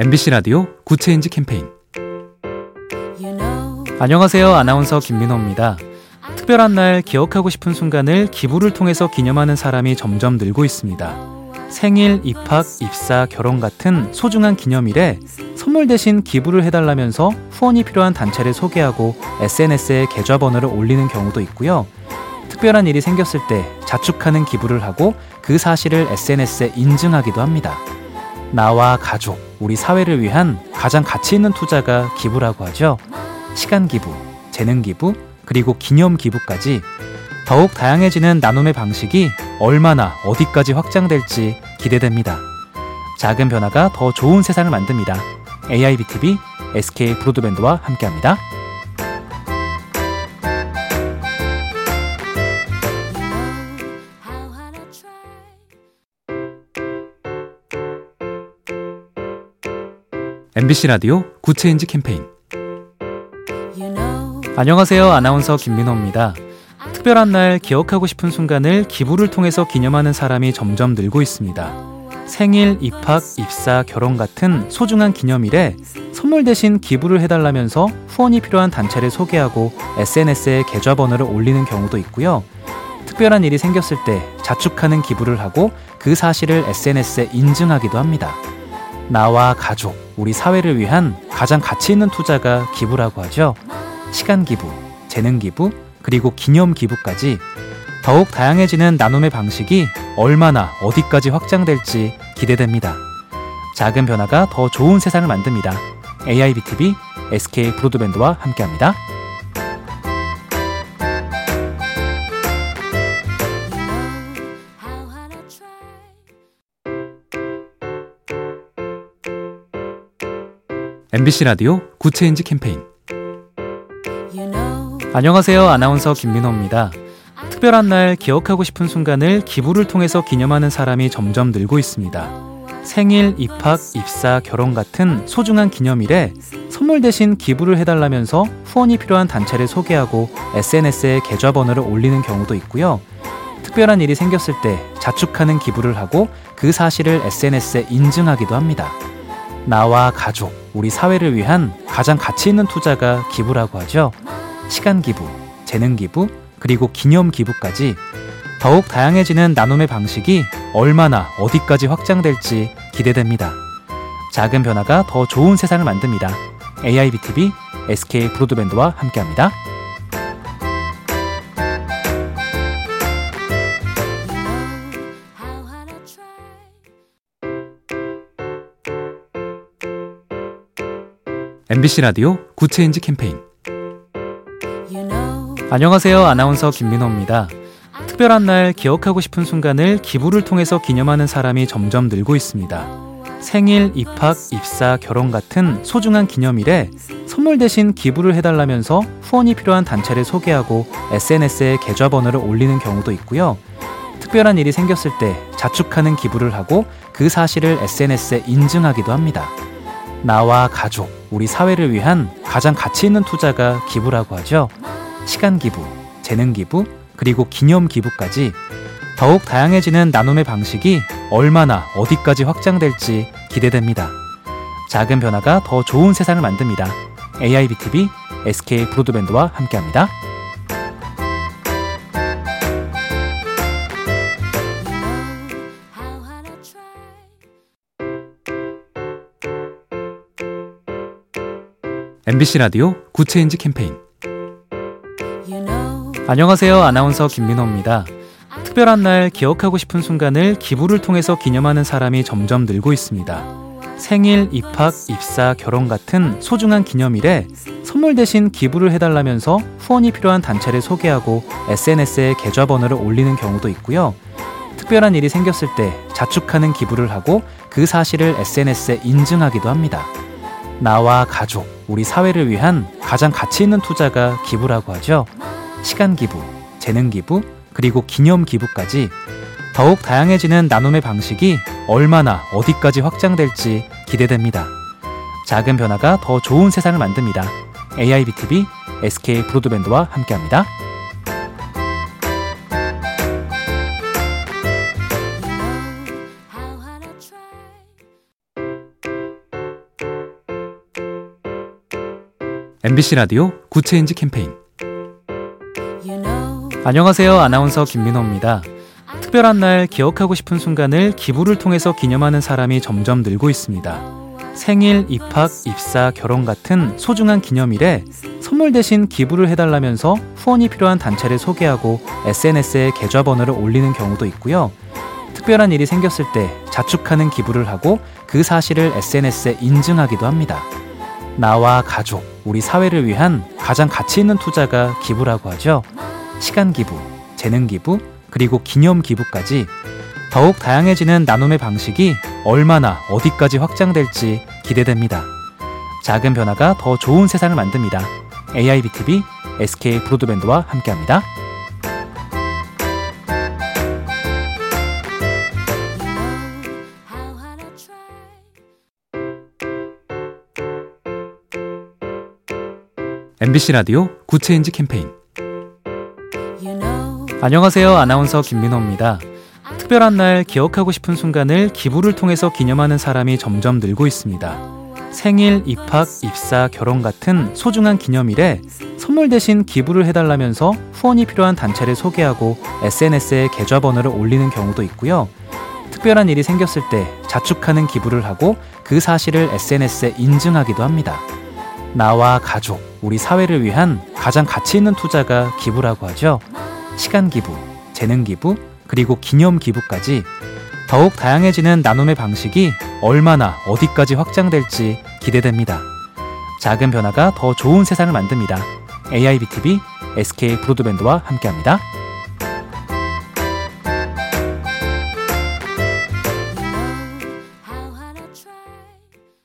MBC 라디오 Good Change 캠페인 안녕하세요. 아나운서 김민호입니다. 특별한 날 기억하고 싶은 순간을 기부를 통해서 기념하는 사람이 점점 늘고 있습니다. 생일, 입학, 입사, 결혼 같은 소중한 기념일에 선물 대신 기부를 해달라면서 후원이 필요한 단체를 소개하고 SNS에 계좌번호를 올리는 경우도 있고요. 특별한 일이 생겼을 때 자축하는 기부를 하고 그 사실을 SNS에 인증하기도 합니다. 나와 가족, 우리 사회를 위한 가장 가치 있는 투자가 기부라고 하죠. 시간 기부, 재능 기부, 그리고 기념 기부까지 더욱 다양해지는 나눔의 방식이 얼마나 어디까지 확장될지 기대됩니다. 작은 변화가 더 좋은 세상을 만듭니다. AIBTV SK 브로드밴드와 함께합니다. MBC 라디오 Good Change 캠페인 안녕하세요. 아나운서 김민호입니다. 특별한 날 기억하고 싶은 순간을 기부를 통해서 기념하는 사람이 점점 늘고 있습니다. 생일, 입학, 입사, 결혼 같은 소중한 기념일에 선물 대신 기부를 해달라면서 후원이 필요한 단체를 소개하고 SNS에 계좌 번호를 올리는 경우도 있고요. 특별한 일이 생겼을 때 자축하는 기부를 하고 그 사실을 SNS에 인증하기도 합니다. 나와 가족, 우리 사회를 위한 가장 가치 있는 투자가 기부라고 하죠. 시간 기부, 재능 기부, 그리고 기념 기부까지 더욱 다양해지는 나눔의 방식이 얼마나 어디까지 확장될지 기대됩니다. 작은 변화가 더 좋은 세상을 만듭니다. AIBTV SK 브로드밴드와 함께합니다. MBC 라디오 Good Change 캠페인 안녕하세요. 아나운서 김민호입니다. 특별한 날 기억하고 싶은 순간을 기부를 통해서 기념하는 사람이 점점 늘고 있습니다. 생일, 입학, 입사, 결혼 같은 소중한 기념일에 선물 대신 기부를 해달라면서 후원이 필요한 단체를 소개하고 SNS에 계좌번호를 올리는 경우도 있고요. 특별한 일이 생겼을 때 자축하는 기부를 하고 그 사실을 SNS에 인증하기도 합니다. 나와 가족, 우리 사회를 위한 가장 가치 있는 투자가 기부라고 하죠. 시간 기부, 재능 기부, 그리고 기념 기부까지 더욱 다양해지는 나눔의 방식이 얼마나 어디까지 확장될지 기대됩니다. 작은 변화가 더 좋은 세상을 만듭니다. AIBTV SK 브로드밴드와 함께합니다. MBC 라디오 Good Change 캠페인 안녕하세요. 아나운서 김민호입니다. 특별한 날 기억하고 싶은 순간을 기부를 통해서 기념하는 사람이 점점 늘고 있습니다. 생일, 입학, 입사, 결혼 같은 소중한 기념일에 선물 대신 기부를 해달라면서 후원이 필요한 단체를 소개하고 SNS에 계좌번호를 올리는 경우도 있고요. 특별한 일이 생겼을 때 자축하는 기부를 하고 그 사실을 SNS에 인증하기도 합니다. 나와 가족, 우리 사회를 위한 가장 가치 있는 투자가 기부라고 하죠. 시간 기부, 재능 기부, 그리고 기념 기부까지 더욱 다양해지는 나눔의 방식이 얼마나 어디까지 확장될지 기대됩니다. 작은 변화가 더 좋은 세상을 만듭니다. AIBTV SK 브로드밴드와 함께합니다. MBC 라디오 Good Change 캠페인 안녕하세요. 아나운서 김민호입니다. 특별한 날 기억하고 싶은 순간을 기부를 통해서 기념하는 사람이 점점 늘고 있습니다. 생일, 입학, 입사, 결혼 같은 소중한 기념일에 선물 대신 기부를 해달라면서 후원이 필요한 단체를 소개하고 SNS에 계좌 번호를 올리는 경우도 있고요. 특별한 일이 생겼을 때 자축하는 기부를 하고 그 사실을 SNS에 인증하기도 합니다. 나와 가족, 우리 사회를 위한 가장 가치 있는 투자가 기부라고 하죠. 시간 기부, 재능 기부, 그리고 기념 기부까지 더욱 다양해지는 나눔의 방식이 얼마나 어디까지 확장될지 기대됩니다. 작은 변화가 더 좋은 세상을 만듭니다. AIBTV SK 브로드밴드와 함께합니다. MBC 라디오 Good Change 캠페인 안녕하세요. 아나운서 김민호입니다. 특별한 날 기억하고 싶은 순간을 기부를 통해서 기념하는 사람이 점점 늘고 있습니다. 생일, 입학, 입사, 결혼 같은 소중한 기념일에 선물 대신 기부를 해달라면서 후원이 필요한 단체를 소개하고 SNS에 계좌번호를 올리는 경우도 있고요. 특별한 일이 생겼을 때 자축하는 기부를 하고 그 사실을 SNS에 인증하기도 합니다. 나와 가족, 우리 사회를 위한 가장 가치 있는 투자가 기부라고 하죠. 시간 기부, 재능 기부, 그리고 기념 기부까지 더욱 다양해지는 나눔의 방식이 얼마나 어디까지 확장될지 기대됩니다. 작은 변화가 더 좋은 세상을 만듭니다. AIBTV SK 브로드밴드와 함께합니다. MBC 라디오 Good Change 캠페인 안녕하세요. 아나운서 김민호입니다. 특별한 날 기억하고 싶은 순간을 기부를 통해서 기념하는 사람이 점점 늘고 있습니다. 생일, 입학, 입사, 결혼 같은 소중한 기념일에 선물 대신 기부를 해달라면서 후원이 필요한 단체를 소개하고 SNS에 계좌번호를 올리는 경우도 있고요. 특별한 일이 생겼을 때 자축하는 기부를 하고 그 사실을 SNS에 인증하기도 합니다. 나와 가족, 우리 사회를 위한 가장 가치 있는 투자가 기부라고 하죠. 시간 기부, 재능 기부, 그리고 기념 기부까지 더욱 다양해지는 나눔의 방식이 얼마나 어디까지 확장될지 기대됩니다. 작은 변화가 더 좋은 세상을 만듭니다. AIBTV SK 브로드밴드와 함께합니다.